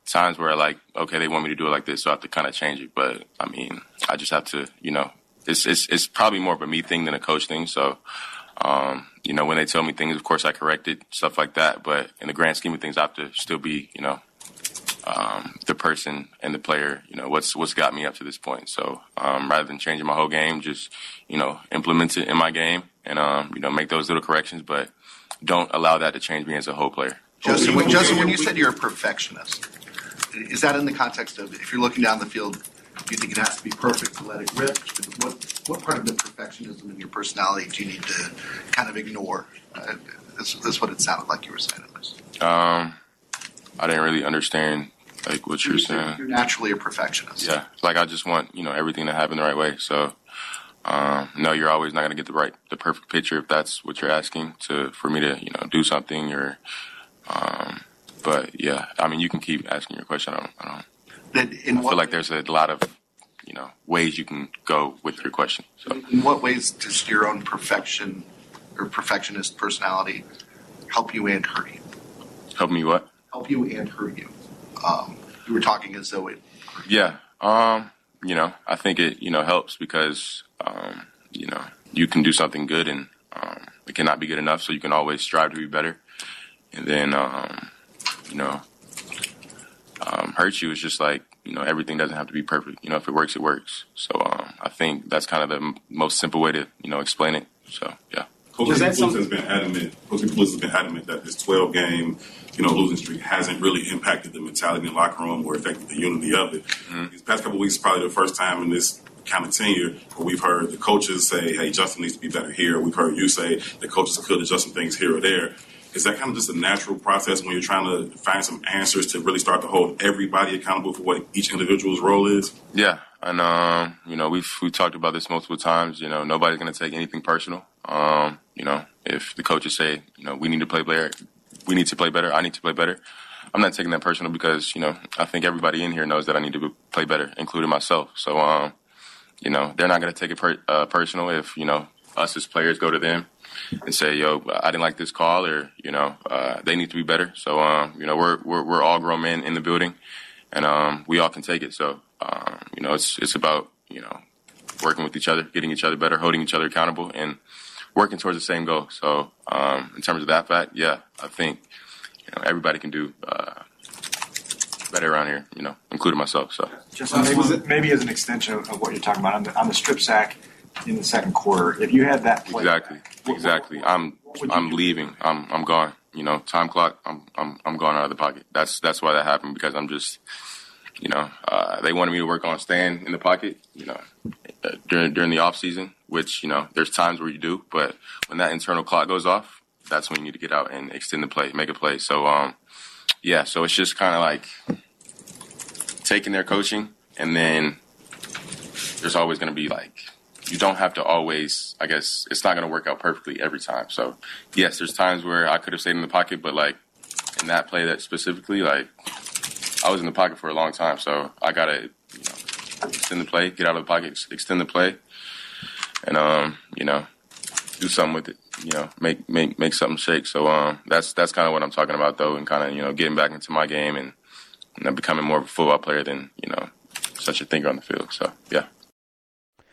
times where like, okay, they want me to do it like this, so I have to kind of change it. But I mean, I just have to, you know, it's it's it's probably more of a me thing than a coach thing. So, um, you know, when they tell me things, of course I correct it, stuff like that. But in the grand scheme of things, I have to still be, you know, um, the person and the player. You know, what's what's got me up to this point. So, um, rather than changing my whole game, just you know, implement it in my game and um, you know, make those little corrections, but don't allow that to change me as a whole player. Justin, when, Justin, when you said you're a perfectionist, is that in the context of if you're looking down the field, do you think it has to be perfect to let it rip? What what part of the perfectionism in your personality do you need to kind of ignore? Uh, that's, that's what it sounded like you were saying. At least. Um, I didn't really understand like what you're, you're saying. You're naturally a perfectionist. Yeah, like I just want you know everything to happen the right way. So um, no, you're always not going to get the right, the perfect picture if that's what you're asking to for me to you know do something or. Um, but yeah, I mean, you can keep asking your question. I don't. I, don't, Then in I what feel like there's a lot of you know ways you can go with your question. So in what ways does your own perfection or perfectionist personality help you and hurt you? help me what? Help you and hurt you. Um, you were talking as though it. Yeah. Um, you know, I think it, you know, helps because, um, you know, you can do something good and, um, it cannot be good enough. So you can always strive to be better. And then, um, you know, um, hurt you It's just like, you know, everything doesn't have to be perfect. You know, if it works, it works. So, um, I think that's kind of the m- most simple way to, you know, explain it. So, yeah. Coach Was that some- has been adamant. Coach Flus has been adamant that this 12 game, you know, losing streak hasn't really impacted the mentality in the locker room or affected the unity of it. These past couple weeks, is probably the first time in this kind of tenure where we've heard the coaches say, "Hey, Justin needs to be better here." We've heard you say the coaches could adjust some things here or there. Is that kind of just a natural process when you're trying to find some answers to really start to hold everybody accountable for what each individual's role is? Yeah, and um, you know we've we talked about this multiple times. You know, nobody's going to take anything personal. Um, you know, if the coaches say, you know, we need to play better, we need to play better. I need to play better. I'm not taking that personal because you know I think everybody in here knows that I need to play better, including myself. So um, you know they're not going to take it per, uh, personal if you know us as players go to them and say, "Yo, I didn't like this call," or you know uh, they need to be better. So um, you know we're, we're we're all grown men in the building, and um, we all can take it. So um, you know it's it's about you know working with each other, getting each other better, holding each other accountable, and working towards the same goal. So um, in terms of that fact, yeah, I think you know everybody can do uh, better around here. You know, including myself. So Just maybe, maybe as an extension of what you're talking about on the, on the strip sack in the second quarter, if you had that play, exactly, exactly. I'm I'm leaving. I'm I'm gone. You know, time clock. I'm I'm I'm gone out of the pocket. That's that's why that happened because I'm just. You know, uh, they wanted me to work on staying in the pocket. You know, uh, during during the off season, which you know, there's times where you do, but when that internal clock goes off, that's when you need to get out and extend the play, make a play. So, um, yeah, so it's just kind of like taking their coaching, and then there's always going to be like you don't have to always. I guess it's not going to work out perfectly every time. So, yes, there's times where I could have stayed in the pocket, but like in that play that specifically, like I was in the pocket for a long time, so I gotta you know, extend the play, get out of the pocket, extend the play, and um, you know, do something with it. You know, make make make something shake. So um, that's that's kind of what I'm talking about, though, and kind of you know getting back into my game and know, becoming more of a football player than you know such a thinker on the field. So yeah.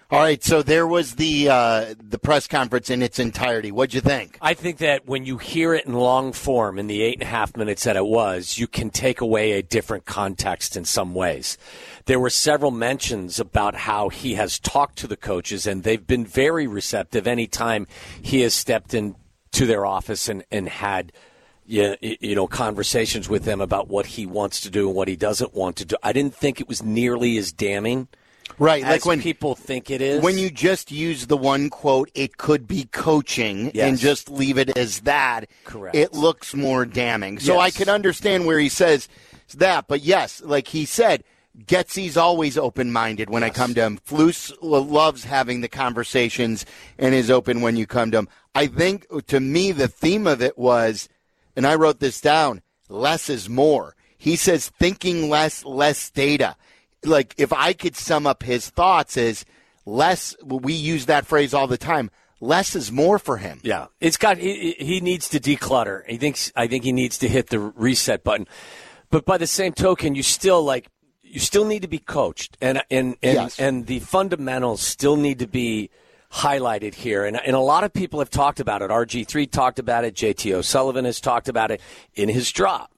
All right, so there was the uh, the press conference in its entirety. What'd you think? I think that when you hear it in long form, in the eight and a half minutes that it was, you can take away a different context in some ways. There were several mentions about how he has talked to the coaches, and they've been very receptive anytime he has stepped into their office and, and had you, you know conversations with them about what he wants to do and what he doesn't want to do. I didn't think it was nearly as damning Right, as like when people think it is. when you just use the one quote, it could be coaching, Yes. and just leave it as that. Correct. It looks more damning. So I can understand where he says that, but yes, like he said, Getsy's always open minded when I come to him. Flus loves having the conversations and is open when you come to him. I think to me the theme of it was, and I wrote this down: less is more. He says thinking less, less data like if I could sum up his thoughts is less we use that phrase all the time. Less is more for him. Yeah, it's got. He, he needs to declutter. He thinks. I think he needs to hit the reset button. But by the same token, you still like. You still need to be coached, and and and, Yes. and the fundamentals still need to be highlighted here. And and a lot of people have talked about it. RG three talked about it. JT O'Sullivan has talked about it in his drop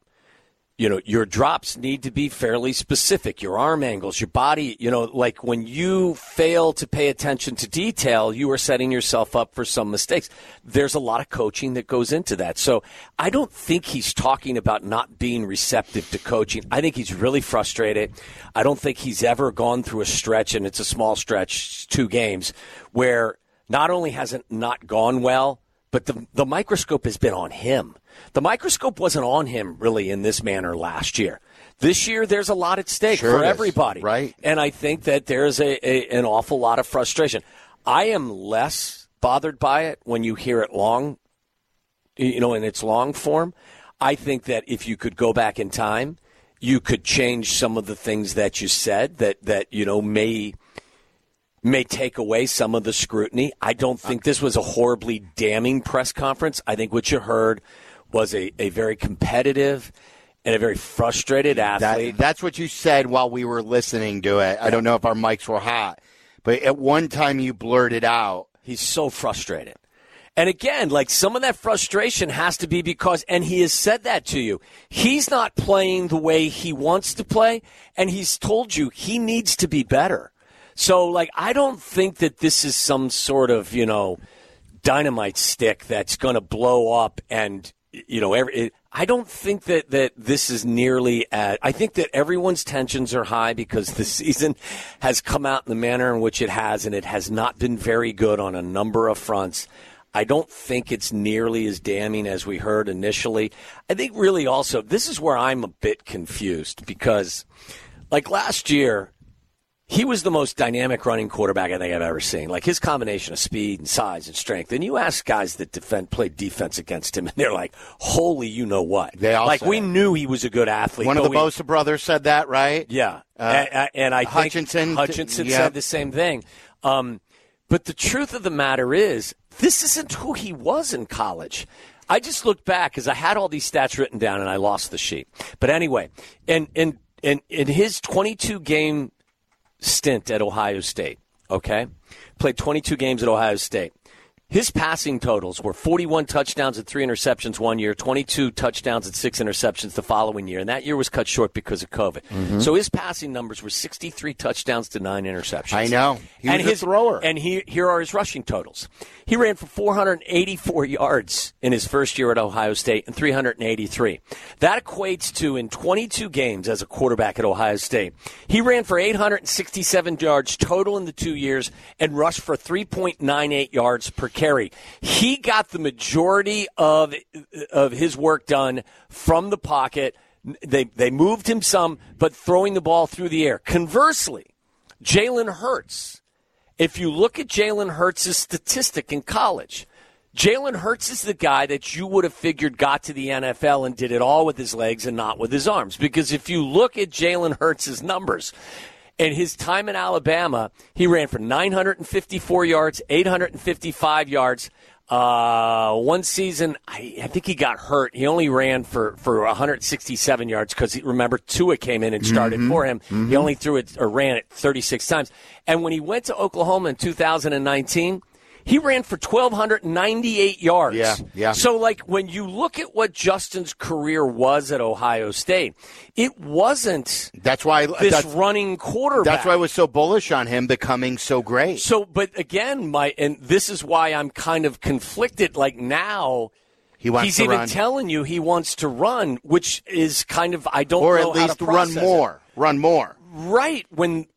you know your drops need to be fairly specific. Your arm angles your body you know like when you fail to pay attention to detail you are setting yourself up for some mistakes. There's a lot of coaching that goes into that. So i don't think he's talking about not being receptive to coaching. I think he's really frustrated. I don't think he's ever gone through a stretch and it's a small stretch two games where not only has it not gone well but the, the microscope has been on him. The microscope wasn't on him really in this manner last year. This year, there's a lot at stake Sure for is. everybody. Right. And I think that there's a, a, an awful lot of frustration. I am less bothered by it when you hear it long, you know, in its long form. I think that if you could go back in time, you could change some of the things that you said that, that you know, may may take away some of the scrutiny. I don't think this was a horribly damning press conference. I think what you heard was a, a very competitive and a very frustrated athlete. That, that's what you said while we were listening to it. I don't know if our mics were hot, but at one time you blurted out. He's so frustrated. And again, like some of that frustration has to be because, and he has said that to you, he's not playing the way he wants to play, and he's told you he needs to be better. So, like, I don't think that this is some sort of, you know, dynamite stick that's going to blow up and, you know, every, it, I don't think that, that this is nearly at, I think that everyone's tensions are high because the season has come out in the manner in which it has, and it has not been very good on a number of fronts. I don't think it's nearly as damning as we heard initially. I think really also, this is where I'm a bit confused because, like last year, he was the most dynamic running quarterback I think I've ever seen. Like his combination of speed and size and strength. And you ask guys that defend play defense against him, and they're like, "Holy, you know what?" They all like we knew he was a good athlete. One of the Bosa brothers said that, right? Yeah, Uh, and, and I think Hutchinson- Hutchinson yeah. said the same thing. Um, but the truth of the matter is, this isn't who he was in college. I just looked back because I had all these stats written down and I lost the sheet. But anyway, and in in in his 22 game stint at Ohio State, okay, played 22 games at Ohio State. His passing totals were 41 touchdowns and three interceptions one year, 22 touchdowns and six interceptions the following year, and that year was cut short because of COVID. Mm-hmm. So his passing numbers were 63 touchdowns to nine interceptions. I know. He and a his thrower. And he, here are his rushing totals. He ran for 484 yards in his first year at Ohio State and 383. That equates to in 22 games as a quarterback at Ohio State. He ran for 867 yards total in the two years and rushed for 3.98 yards per carry. He got the majority of of his work done from the pocket. They they moved him some, but throwing the ball through the air. Conversely, Jalen Hurts. If you look at Jalen Hurts' statistic in college, Jalen Hurts is the guy that you would have figured got to the NFL and did it all with his legs and not with his arms. Because if you look at Jalen Hurts' numbers, in his time in Alabama, he ran for 954 yards, 855 yards. Uh, one season, I, I think he got hurt. He only ran for, for 167 yards because remember Tua came in and started for him. He only threw it or ran it 36 times. And when he went to Oklahoma in 2019, he ran for 1,298 yards. Yeah, yeah. So, like, when you look at what Justin's career was at Ohio State, it wasn't That's why this that's, running quarterback. that's why I was so bullish on him becoming so great. So, but again, my and this is why I'm kind of conflicted. Like now, He wants he's even run. telling you he wants to run, which is kind of I don't or know at least run process it. more. Run more. right? When,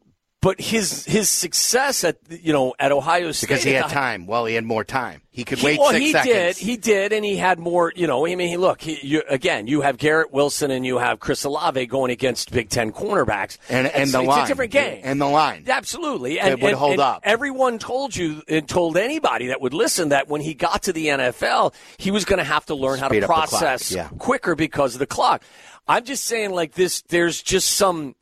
but his his success at you know at Ohio State Because he had time. Well, he had more time. He could He, wait well, six he seconds. did. He did, and he had more. You know, I mean, he, look. He, you, again, you have Garrett Wilson and you have Chris Olave going against Big Ten cornerbacks, And- and It's- the it's line. a different game. And the line. Absolutely, and, It would and- hold and up. Everyone told you and told anybody that would listen that when he got to the NFL, he was going to have to learn how to up the clock, process yeah. quicker because of the clock. I'm just saying, like this. There's just some.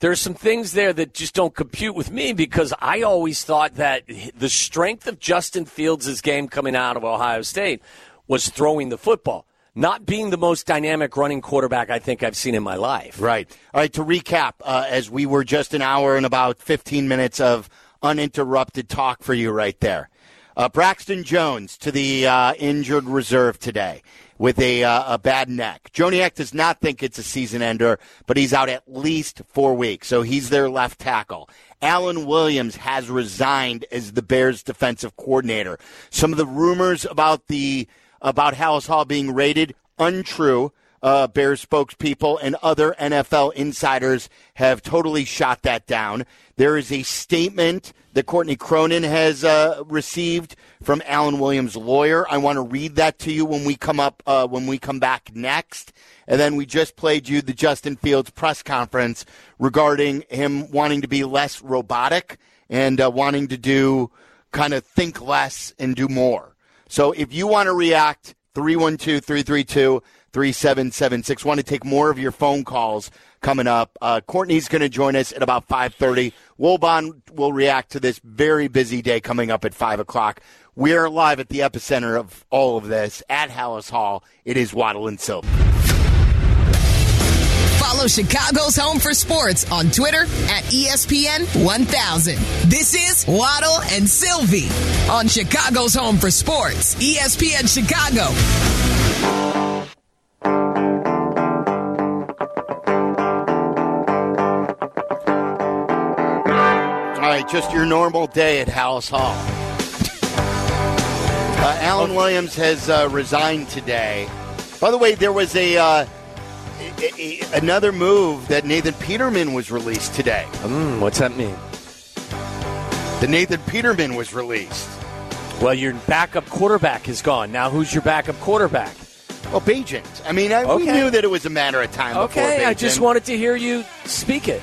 There's some things there that just don't compute with me because I always thought that the strength of Justin Fields' game coming out of Ohio State was throwing the football, not being the most dynamic running quarterback I think I've seen in my life. Right. All right. To recap, uh, as we were just an hour and about 15 minutes of uninterrupted talk for you right there. Uh, Braxton Jones to the uh, injured reserve today with a, uh, a bad neck. Joniak does not think it's a season ender, but he's out at least four weeks, so he's their left tackle. Alan Williams has resigned as the Bears defensive coordinator. Some of the rumors about the about Halas Hall being raided untrue. Uh, Bears spokespeople and other NFL insiders have totally shot that down. There is a statement that Courtney Cronin has uh, received from Alan Williams' lawyer. I want to read that to you when we come up uh, when we come back next. And then we just played you the Justin Fields press conference regarding him wanting to be less robotic and uh, wanting to do kind of think less and do more. So if you want to react, 312 332 3776. Want to take more of your phone calls coming up. Uh, Courtney's going to join us at about 5.30. Wilbon will react to this very busy day coming up at 5 o'clock. We're live at the epicenter of all of this at Halas Hall. It is Waddle and Silvy. Follow Chicago's Home for Sports on Twitter at ESPN 1000. This is Waddle and Silvy on Chicago's Home for Sports, ESPN Chicago. Right, just your normal day at Halas Hall. Uh, Alan Williams has uh, resigned today. By the way, there was a, uh, a- a- another move that Nathan Peterman was released today. Mm, what's that mean? The Nathan Peterman was released. Well, your backup quarterback is gone. Now, who's your backup quarterback? Well, Bagent. I mean, I, we knew that it was a matter of time. Okay, I just wanted to hear you speak it.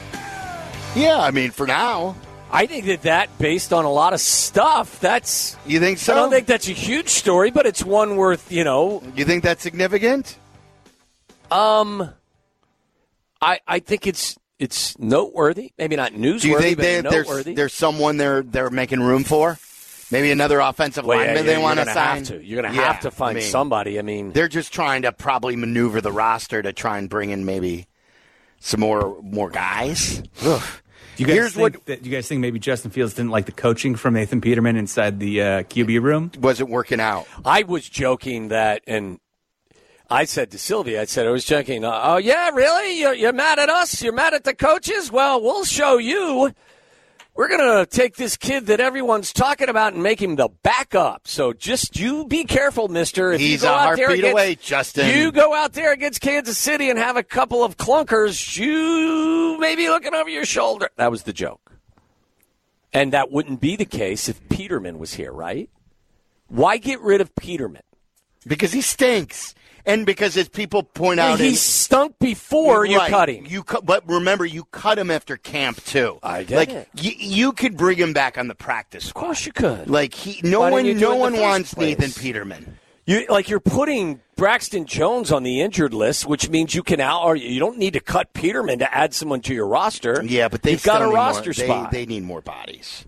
Yeah, I mean, for now. I think that that, based on a lot of stuff, that's. You think so? I don't think that's a huge story, but it's one worth, you know. You think that's significant? Um, I I think it's it's noteworthy. Maybe not newsworthy, Do you think but they, there's noteworthy. there's someone they're they're making room for? Maybe another offensive Well, lineman yeah, they want to sign. have to. You're gonna Yeah, have to find I mean, somebody. I mean, They're just trying to probably maneuver the roster to try and bring in maybe some more more guys. Ugh. Do you guys Here's think what that you guys think maybe Justin Fields didn't like the coaching from Nathan Peterman inside the uh, QB room? wasn't working out. I was joking that, and I said to Sylvia, I said I was joking. uh, Oh yeah, really? You're, you're mad at us? You're mad at the coaches? Well, we'll show you. We're gonna take this kid that everyone's talking about and make him the backup. So just you be careful, Mister. If He's you go a out there against, away, Justin. You go out there against Kansas City and have a couple of clunkers. You may be looking over your shoulder. That was the joke, and that wouldn't be the case if Peterman was here, right? Why get rid of Peterman? because he stinks, and because as people point out, he in- stunk before you cut him. You cut, but remember, you cut him after camp too. I get like, it. You, could bring him back on the practice squad. Of course you could. Like he, no Why one, didn't you do it no one wants place? Nathan Peterman. You like you're putting Braxton Jones on the injured list, which means you can out or you don't need to cut Peterman to add someone to your roster. Yeah, but they've got a roster more, spot. They, they need more bodies.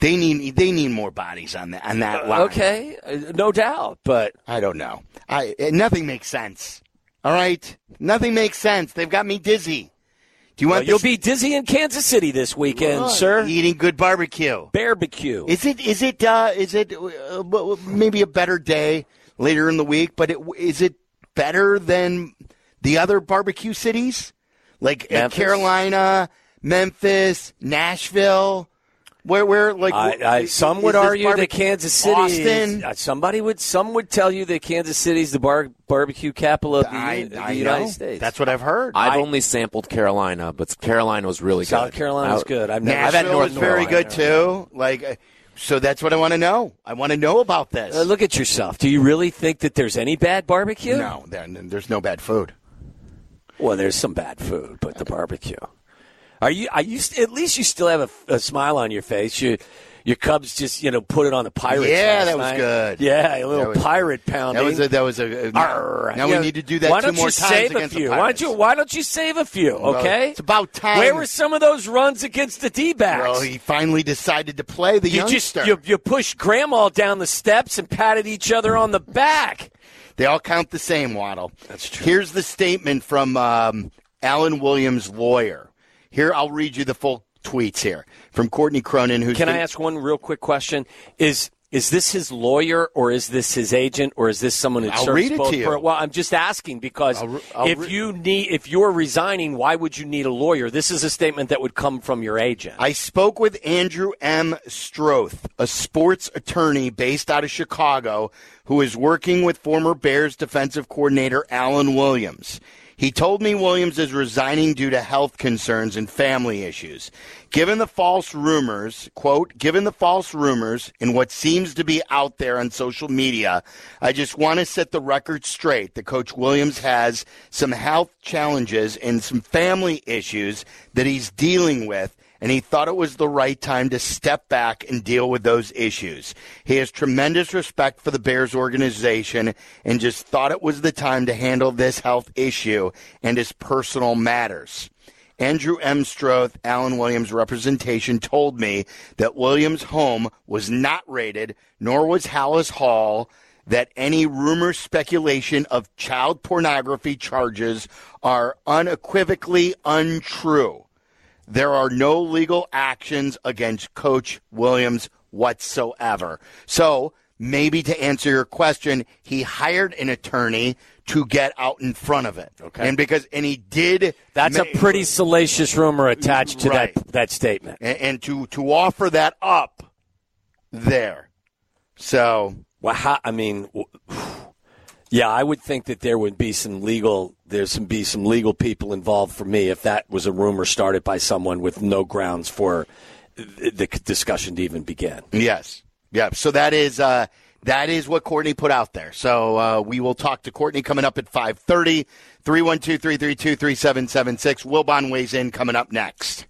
They need they need more bodies on that on that line. okay, uh, no doubt, but I don't know. I nothing makes sense. All right, nothing makes sense. They've got me dizzy. Do you well, want? you'll be dizzy in Kansas City this weekend, sir. Eating good barbecue. Barbecue. Is it? Is it? Uh, is it? Uh, maybe a better day later in the week, but it, is it better than the other barbecue cities, like uh, Memphis? Carolina, Memphis, Nashville? Where, where, like, I, I, some is would this argue that Kansas City. Austin. Is, uh, somebody would. Some would tell you that Kansas City is the bar, barbecue capital of the, I, the I United know. States. That's what I've heard. I've I- only sampled Carolina, but Carolina was really South good. South Carolina was good. I've never. I've had North is very Carolina. good too. Like, uh, so that's what I want to know. I want to know about this. Uh, look at yourself. Do you really think that there's any bad barbecue? no, there, there's no bad food. Well, there's some bad food, but the barbecue. Are you? Are you? At least you still have a, a smile on your face. You, your Cubs just you know put it on the Pirates. Yeah, that was night. good. Yeah, a little was- pirate pounding. That was a, that was a. Arr. now we need to do that Why don't more you times save a few? Why don't you? Why don't you save a few? Well, Okay, it's about time. Where were some of those runs against the D-backs? Well, he finally decided to play the you youngster. just you, you pushed Grandma down the steps and patted each other on the back. They all count the same, Waddle. That's true. Here's the statement from um, Alan Williams' lawyer. Here, I'll read you the full tweets here from Courtney Cronin. Who's Can been- I ask one real quick question? Is is this his lawyer or is this his agent or is this someone who I'll serves read it both? to you. per- well, I'm just asking because I'll I'll if re- you need if you're resigning, why would you need a lawyer? This is a statement that would come from your agent. I spoke with Andrew M. Stroth, a sports attorney based out of Chicago, who is working with former Bears defensive coordinator Alan Williams. He told me Williams is resigning due to health concerns and family issues. Given the false rumors, quote, given the false rumors and what seems to be out there on social media, I just want to set the record straight that Coach Williams has some health challenges and some family issues that he's dealing with and he thought it was the right time to step back and deal with those issues. He has tremendous respect for the Bears organization and just thought it was the time to handle this health issue and his personal matters. Andrew M. Stroth, Alan Williams' representation told me that Williams' home was not raided, nor was Halas Hall, that any rumor speculation of child pornography charges are unequivocally untrue. There are no legal actions against Coach Williams whatsoever. So, maybe to answer your question, he hired an attorney to get out in front of it. Okay. And because and he did That's ma- a pretty salacious rumor attached to Right. that that statement. and, and to to offer that up there. So, Well, how, I mean, yeah, I would think that there would be some legal. There's some be some legal people involved for me if that was a rumor started by someone with no grounds for the discussion to even begin. Yes. Yeah. So that is uh, that is what Courtney put out there. So uh, we will talk to Courtney coming up at 530. 312-332-3776. Wilbon weighs in coming up next.